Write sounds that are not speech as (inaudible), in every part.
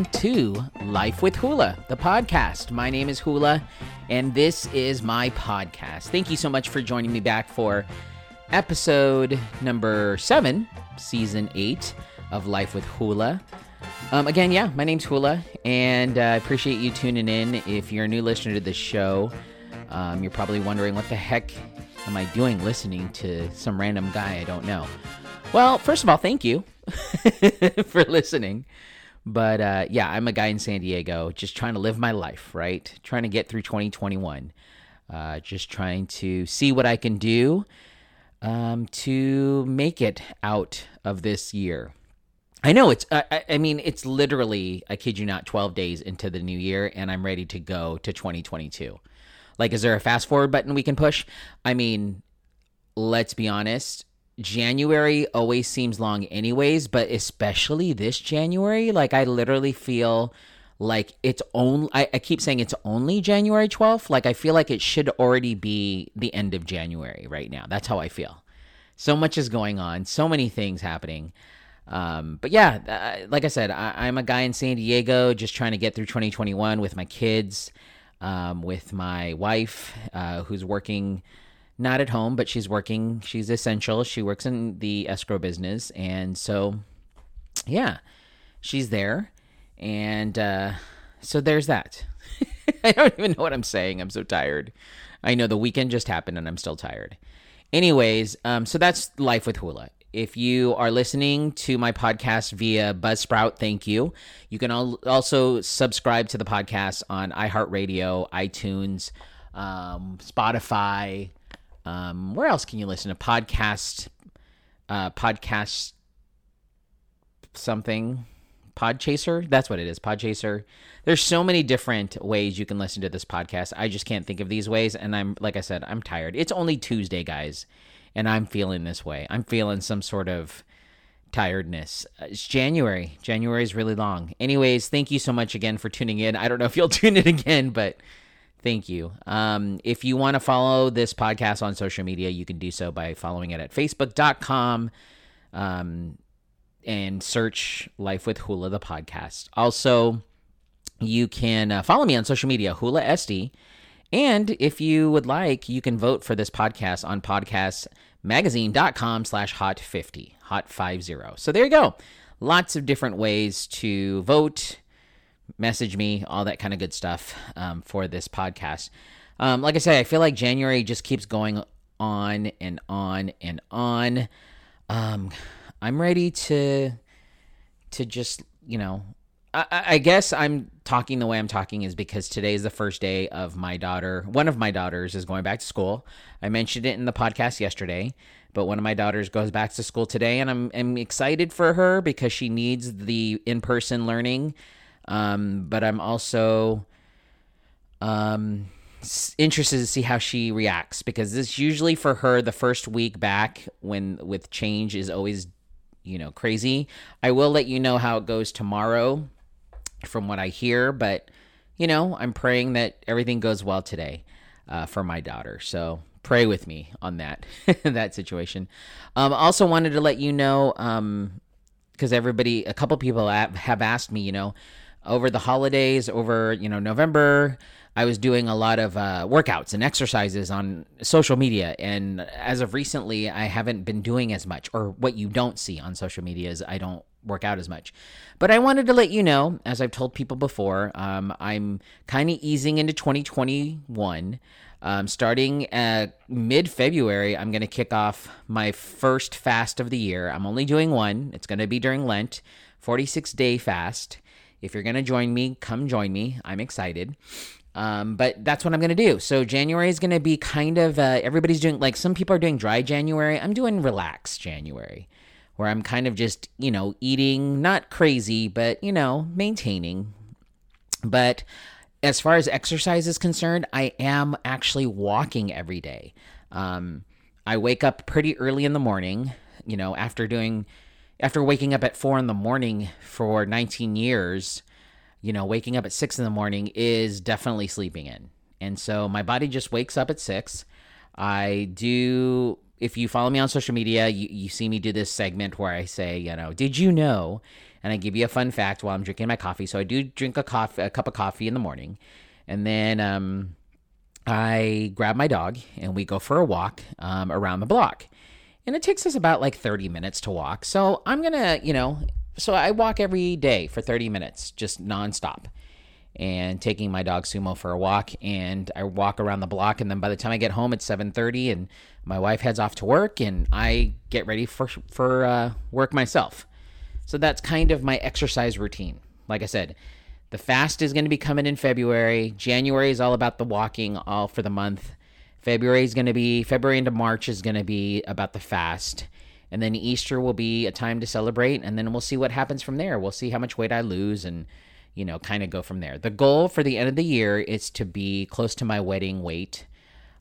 welcome to Life with Hula, the podcast. My name is Hula, and this is my podcast. Thank you so much for joining me back for episode number seven, season eight of Life with Hula. Um, again, yeah, my name's Hula, and uh, I appreciate you tuning in. If you're a new listener to the show, um, you're probably wondering what the heck am I doing listening to some random guy I don't know. Well, first of all, thank you (laughs) for listening. But uh, yeah, I'm a guy in San Diego just trying to live my life, right? Trying to get through 2021. Uh, just trying to see what I can do um, to make it out of this year. I know it's, I, I mean, it's literally, I kid you not, 12 days into the new year, and I'm ready to go to 2022. Like, is there a fast forward button we can push? I mean, let's be honest. January always seems long, anyways, but especially this January, like, I literally feel like it's only, I, I keep saying it's only January 12th. Like, I feel like it should already be the end of January right now. That's how I feel. So much is going on, so many things happening. Um, but yeah, uh, like I said, I, am a guy in San Diego just trying to get through 2021 with my kids, um, with my wife, uh, who's working not at home, but she's working. She's essential. She works in the escrow business. And so, yeah, she's there. And uh, so there's that. (laughs) I don't even know what I'm saying. I'm so tired. I know the weekend just happened and I'm still tired. Anyways, um, so that's life with Hula. If you are listening to my podcast via Buzzsprout, thank you. You can also subscribe to the podcast on iHeartRadio, iTunes, um, Spotify. Um, where else can you listen to podcast? Uh, podcast something. Podchaser. That's what it is. Podchaser. There's so many different ways you can listen to this podcast. I just can't think of these ways, and I'm like I said, I'm tired. It's only Tuesday, guys and I'm feeling this way. I'm feeling some sort of tiredness. Uh, it's January. January is really long. Anyways, thank you so much again for tuning in. I don't know if you'll (laughs) tune in again, but thank you. Um, if you want to follow this podcast on social media, you can do so by following it at facebook.com um, and search Life with Hula, the podcast. Also, you can uh, follow me on social media, Hula SD. And if you would like, you can vote for this podcast on podcastmagazine.com slash hot 50, hot 50. So there you go. Lots of different ways to vote, message me, all that kind of good stuff um, for this podcast. Um, like I say, I feel like January just keeps going on and on and on. Um, I'm ready to to just you know I, I, guess I'm talking the way I'm talking is because today is the first day of my daughter. One of my daughters is going back to school. I mentioned it in the podcast yesterday, but one of my daughters goes back to school today, and I'm, I'm excited for her because she needs the in person learning. Um, but I'm also um, interested to see how she reacts because this usually for her the first week back when with change is always you know crazy. I will let you know how it goes tomorrow from what I hear, but you know, I'm praying that everything goes well today uh, for my daughter. So pray with me on that (laughs) that situation. Um, also wanted to let you know because um, everybody, a couple people have asked me, you know, over the holidays, over you know November. I was doing a lot of uh, workouts and exercises on social media, and as of recently, I haven't been doing as much. Or what you don't see on social media is I don't work out as much. But I wanted to let you know, as I've told people before, um, I'm kind of easing into 2021. Um, starting mid February, I'm going to kick off my first fast of the year. I'm only doing one, it's going to be during Lent, 46 day fast. If you're going to join me, come join me. I'm excited. Um, but that's what I'm going to do. So January is going to be kind of, uh, everybody's doing, like some people are doing dry January. I'm doing relax January where I'm kind of just, you know, eating, not crazy, but, you know, maintaining. But as far as exercise is concerned, I am actually walking every day. Um, I wake up pretty early in the morning, you know, after doing, after waking up at four in the morning for 19 years, you know, waking up at six in the morning is definitely sleeping in. And so my body just wakes up at six. I do if you follow me on social media, you, you see me do this segment where I say, you know, did you know? and I give you a fun fact while I'm drinking my coffee. So I do drink a coffee, a cup of coffee in the morning, and then um, I grab my dog and we go for a walk um, around the block. And it takes us about like 30 minutes to walk. So I'm going to, you know, so I walk every day for 30 minutes, just nonstop. And taking my dog Sumo for a walk, and I walk around the block, and then by the time I get home, it's 7:30, and my wife heads off to work, and I get ready for for uh, work myself. So that's kind of my exercise routine. Like I said, the fast is going to be coming in February. January is all about the walking, all for the month. February is going to be February into March is going to be about the fast. And then Easter will be a time to celebrate and then we'll see what happens from there. We'll see how much weight I lose and you know, kind of go from there. The goal for the end of the year is to be close to my wedding weight.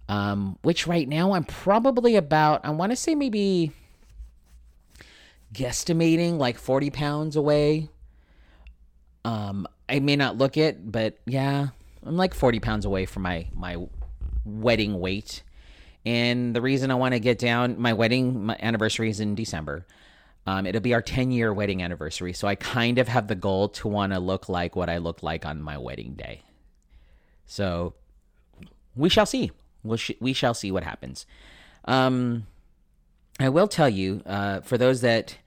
Um, which right now I'm probably about I want to say maybe guesstimating like 40 pounds away. Um, I may not look it, but yeah, I'm like 40 pounds away from my my wedding weight. And the reason I want to get down, my wedding my anniversary is in December. Um, it'll be our 10 year wedding anniversary. So I kind of have the goal to want to look like what I look like on my wedding day. So we shall see. We'll sh- we shall see what happens. Um, I will tell you, uh, for those that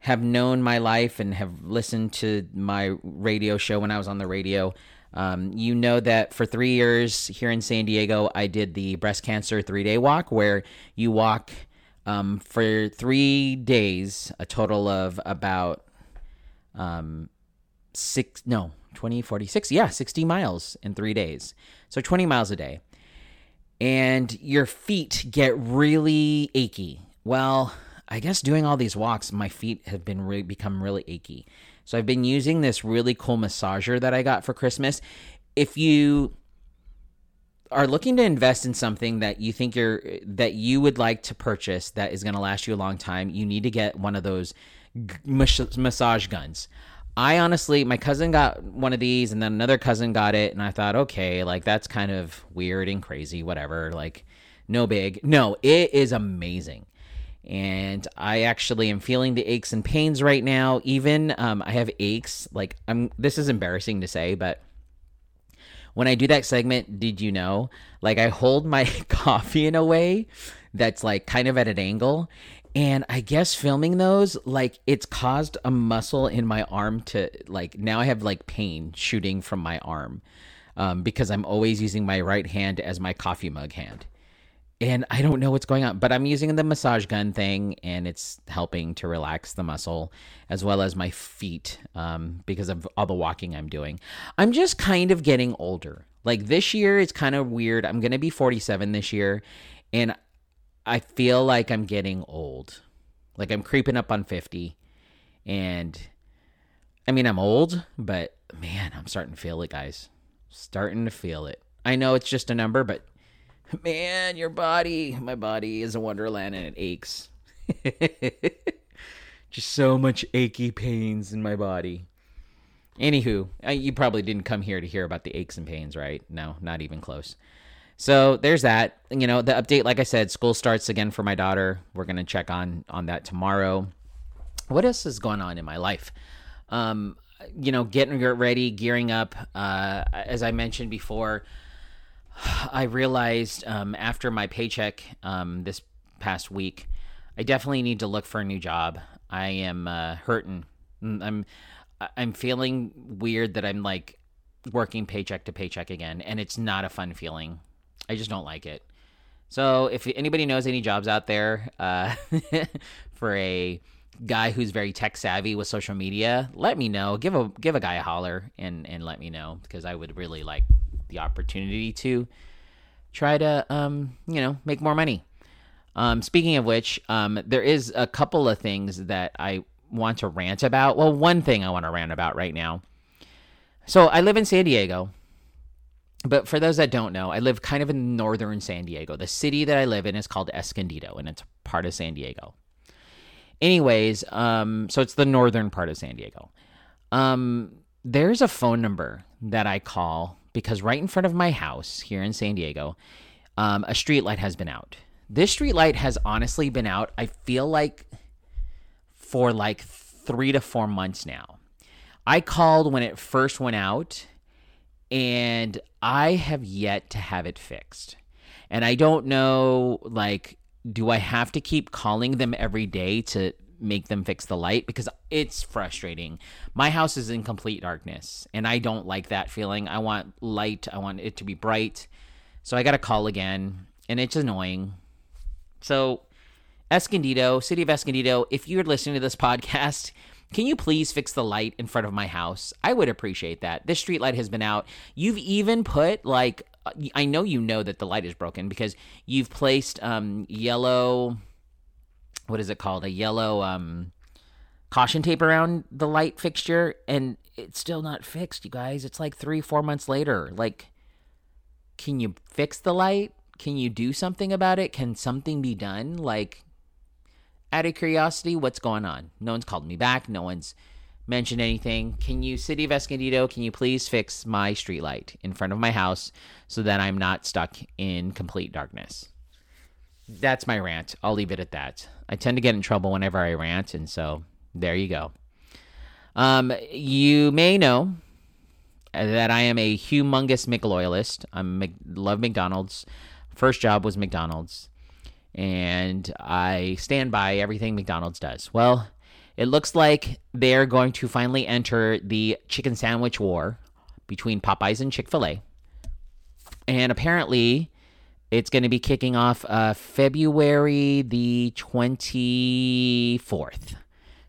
have known my life and have listened to my radio show when I was on the radio, um, you know that for three years here in San Diego, I did the breast cancer three day walk where you walk um, for three days, a total of about um, six, no, 20, 40, 60, yeah, 60 miles in three days. So 20 miles a day. And your feet get really achy. Well, I guess doing all these walks, my feet have been really become really achy. So I've been using this really cool massager that I got for Christmas. If you are looking to invest in something that you think you're that you would like to purchase that is going to last you a long time, you need to get one of those massage guns. I honestly, my cousin got one of these, and then another cousin got it, and I thought, okay, like that's kind of weird and crazy, whatever. Like, no big. No, it is amazing and I actually am feeling the aches and pains right now. Even um, I have aches. Like I'm. This is embarrassing to say, but when I do that segment, did you know? Like I hold my (laughs) coffee in a way that's like kind of at an angle. And I guess filming those, like it's caused a muscle in my arm to like now I have like pain shooting from my arm um, because I'm always using my right hand as my coffee mug hand and I don't know what's going on, but I'm using the massage gun thing, and it's helping to relax the muscle as well as my feet um, because of all the walking I'm doing. I'm just kind of getting older. Like this year, it's kind of weird. I'm going to be 47 this year, and I feel like I'm getting old. Like I'm creeping up on 50, and I mean, I'm old, but man, I'm starting to feel it, guys. Starting to feel it. I know it's just a number, but man, your body, my body is a wonderland and it aches. (laughs) Just so much achy pains in my body. Anywho, you probably didn't come here to hear about the aches and pains, right? No, not even close. So there's that. You know, the update, like I said, school starts again for my daughter. We're gonna check on on that tomorrow. What else is going on in my life? Um, you know, getting ready, gearing up. Uh, as I mentioned before, I realized um, after my paycheck um, this past week, I definitely need to look for a new job. I am uh, hurting. Mm, I'm I'm feeling weird that I'm like working paycheck to paycheck again, and it's not a fun feeling. I just don't like it. So if anybody knows any jobs out there uh, (laughs) for a guy who's very tech savvy with social media, let me know. Give a give a guy a holler and and let me know because I would really like the opportunity to try to, um, you know, make more money. Um, speaking of which, um, there is a couple of things that I want to rant about. Well, one thing I want to rant about right now. So I live in San Diego, but for those that don't know, I live kind of in northern San Diego. The city that I live in is called Escondido, and it's part of San Diego. Anyways, um, so it's the northern part of San Diego. Um, there's a phone number that I call because right in front of my house here in San Diego, um, a street light has been out. This street light has honestly been out. I feel like for like three to four months now. I called when it first went out, and I have yet to have it fixed. And I don't know, like, do I have to keep calling them every day to make them fix the light? Because it's frustrating. My house is in complete darkness, and I don't like that feeling. I want light, I want it to be bright. So I got to call again, and it's annoying. So, Escondido, City of Escondido, if you're listening to this (laughs) podcast, can you please fix the light in front of my house? I would appreciate that. This street light has been out. You've even put like I know you know that the light is broken because you've placed um yellow what is it called? A yellow um caution tape around the light fixture and it's still not fixed, you guys. It's like 3 4 months later. Like can you fix the light? Can you do something about it? Can something be done? Like out of curiosity, what's going on? No one's called me back. No one's mentioned anything. Can you, City of Escondido, can you please fix my streetlight in front of my house so that I'm not stuck in complete darkness? That's my rant. I'll leave it at that. I tend to get in trouble whenever I rant, and so there you go. Um, you may know that I am a humongous McLoyalist. I love McDonald's. First job was McDonald's and I stand by everything McDonald's does. Well, it looks like they're going to finally enter the chicken sandwich war between Popeyes and Chick fil A. And apparently, it's going to be kicking off uh, February the 24th.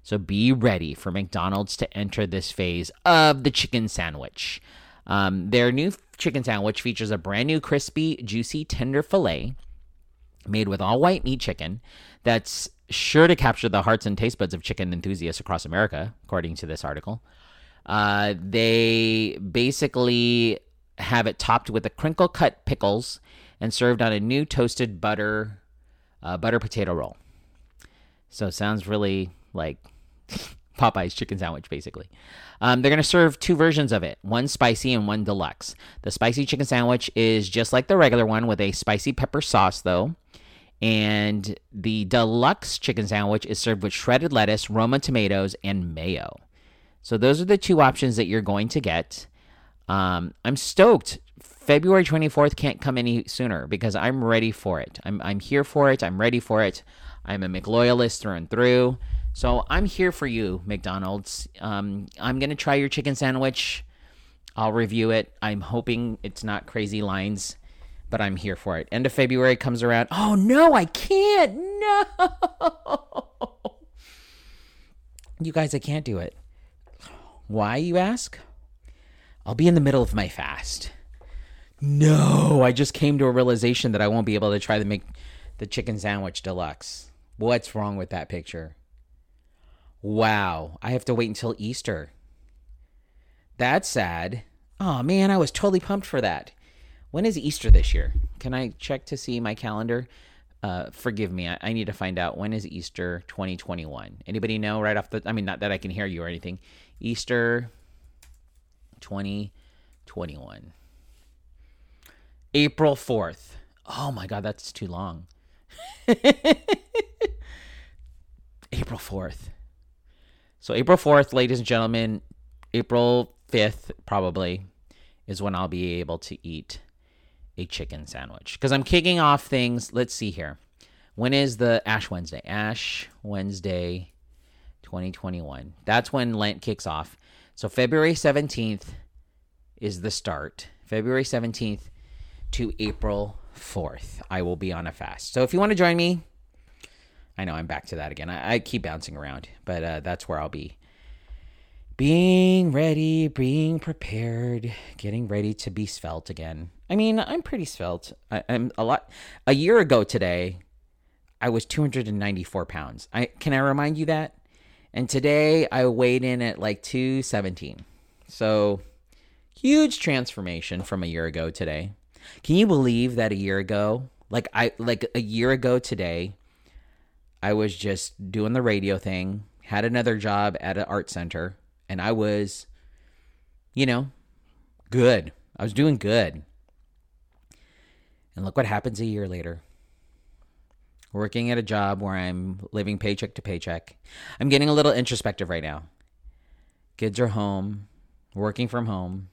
So be ready for McDonald's to enter this phase of the chicken sandwich. Um, their new chicken sandwich features a brand new crispy, juicy, tender filet made with all white meat chicken that's sure to capture the hearts and taste buds of chicken enthusiasts across America, according to this article. Uh, they basically have it topped with the crinkle cut pickles and served on a new toasted butter uh, butter potato roll. So it sounds really like (laughs) Popeye's chicken sandwich, basically. Um, they're going to serve two versions of it one spicy and one deluxe. The spicy chicken sandwich is just like the regular one with a spicy pepper sauce, though. And the deluxe chicken sandwich is served with shredded lettuce, Roma tomatoes, and mayo. So those are the two options that you're going to get. Um, I'm stoked. February 24th can't come any sooner because I'm ready for it. I'm, I'm here for it. I'm ready for it. I'm a McLoyalist through and through. So I'm here for you, McDonald's. Um, I'm going to try your chicken sandwich. I'll review it. I'm hoping it's not crazy lines but I'm here for it. End of February comes around. Oh no, I can't. No. (laughs) You guys, I can't do it. Why, you ask? I'll be in the middle of my fast. No, I just came to a realization that I won't be able to try to make the chicken sandwich deluxe. What's wrong with that picture? Wow, I have to wait until Easter. That's sad. Oh man, I was totally pumped for that. When is Easter this year? Can I check to see my calendar? Uh, forgive me. I, I, need to find out when is Easter 2021. Anybody know right off the? I mean, not that I can hear you or anything. Easter 2021. April 4th. Oh my God, that's too long. (laughs) April 4th. So April 4th, ladies and gentlemen, April 5th probably is when I'll be able to eat a chicken sandwich because I'm kicking off things. Let's see here. When is the Ash Wednesday? Ash Wednesday 2021. That's when Lent kicks off. So February 17th is the start. February 17th to April 4th, I will be on a fast. So if you want to join me, I know I'm back to that again. I, I keep bouncing around, but uh, that's where I'll be. Being ready, being prepared, getting ready to be svelte again. I mean, I'm pretty svelte. I, am a lot. A year ago today, I was 294 pounds. I can I remind you that? And today I weighed in at like 217. So huge transformation from a year ago today. Can you believe that a year ago, like I like a year ago today, I was just doing the radio thing, had another job at an art center, and I was, you know, good. I was doing good. And look what happens a year later. working at a job where I'm living paycheck to paycheck. I'm getting a little introspective right now. Kids are home, working from home.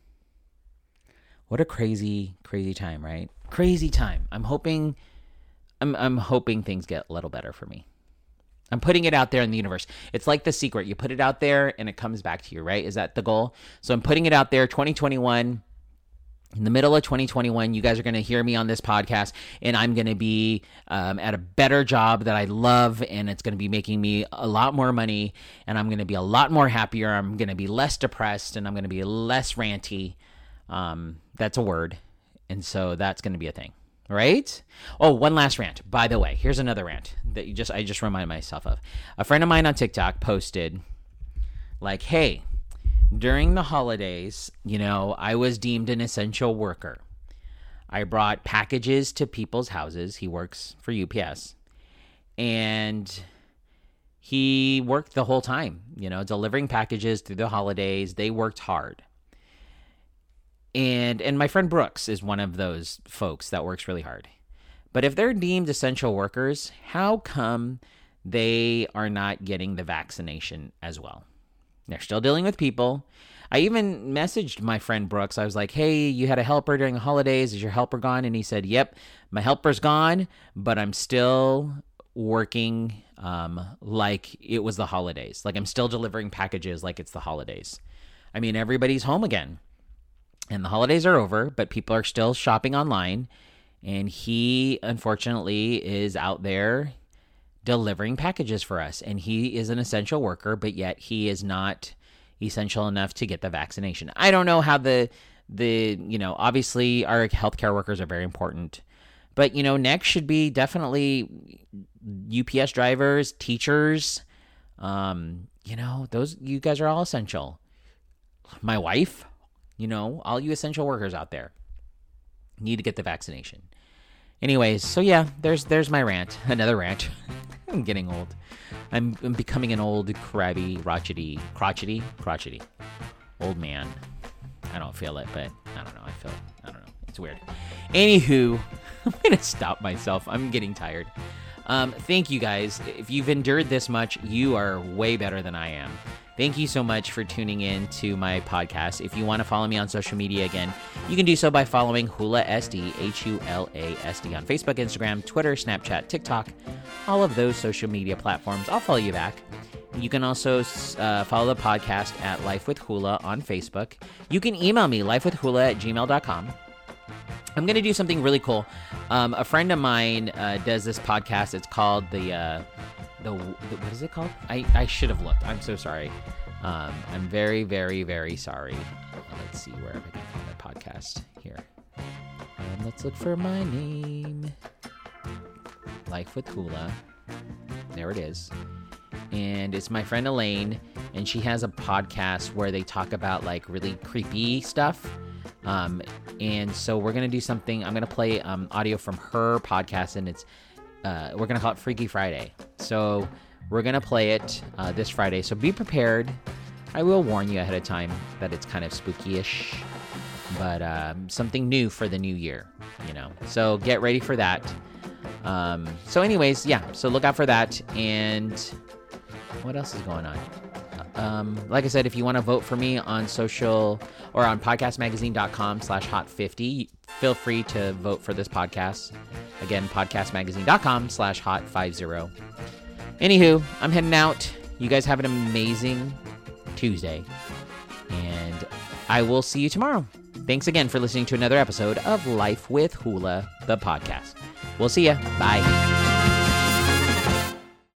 What a crazy, crazy time, right? Crazy time. I'm hoping I'm I'm hoping things get a little better for me. I'm putting it out there in the universe. It's like the secret. You put it out there and it comes back to you, right? Is that the goal? So I'm putting it out there 2021 in the middle of 2021 you guys are going to hear me on this podcast and i'm going to be um, at a better job that i love and it's going to be making me a lot more money and i'm going to be a lot more happier i'm going to be less depressed and i'm going to be less ranty um, that's a word and so that's going to be a thing right oh one last rant by the way here's another rant that you just i just reminded myself of a friend of mine on tiktok posted like hey during the holidays, you know, I was deemed an essential worker. I brought packages to people's houses. He works for UPS. And he worked the whole time, you know, delivering packages through the holidays. They worked hard. And and my friend Brooks is one of those folks that works really hard. But if they're deemed essential workers, how come they are not getting the vaccination as well? They're still dealing with people. I even messaged my friend Brooks. I was like, hey, you had a helper during the holidays. Is your helper gone? And he said, yep, my helper's gone, but I'm still working um, like it was the holidays. Like I'm still delivering packages like it's the holidays. I mean, everybody's home again and the holidays are over, but people are still shopping online. And he, unfortunately, is out there delivering packages for us. And he is an essential worker, but yet he is not essential enough to get the vaccination. I don't know how the the you know obviously our healthcare workers are very important, but you know next should be definitely UPS drivers, teachers. Um, you know those you guys are all essential. My wife, you know, all you essential workers out there need to get the vaccination. Anyways, so yeah, there's there's my rant. (laughs) Another rant. (laughs) I'm getting old. I'm, I'm becoming an old, crabby, crotchety, crotchety, crotchety, old man. I don't feel it, but I don't know. I feel it. I don't know. It's weird. Anywho, (laughs) I'm gonna stop myself. I'm getting tired. Um, thank you guys. If you've endured this much, you are way better than I am. Thank you so much for tuning in to my podcast. If you want to follow me on social media again, you can do so by following Hula SD, H U L A S D, on Facebook, Instagram, Twitter, Snapchat, TikTok, all of those social media platforms. I'll follow you back. You can also uh, follow the podcast at Life with Hula on Facebook. You can email me, lifewithhula at gmail.com. I'm to do something really cool. Um, a friend of mine uh, does this podcast. It's called the. Uh, the, the what is it called? I I should have looked. I'm so sorry. Um, I'm very very very sorry. Let's see where I can find my podcast here. Um, let's look for my name. Life with Hula. There it is. And it's my friend Elaine, and she has a podcast where they talk about like really creepy stuff. Um, and so we're gonna do something. I'm gonna play um, audio from her podcast, and it's uh, we're gonna call it Freaky Friday. So we're gonna play it uh, this Friday. So be prepared. I will warn you ahead of time that it's kind of spooky-ish, but um, something new for the new year. You know, so get ready for that. Um, so, anyways, yeah. So look out for that. And what else is going on? Um, like I said, if you want to vote for me on social or on podcastmagazine.com slash hot 50, feel free to vote for this podcast. Again, podcastmagazine.com slash hot 50. Anywho, I'm heading out. You guys have an amazing Tuesday. And I will see you tomorrow. Thanks again for listening to another episode of Life with Hula, the podcast. We'll see ya. Bye.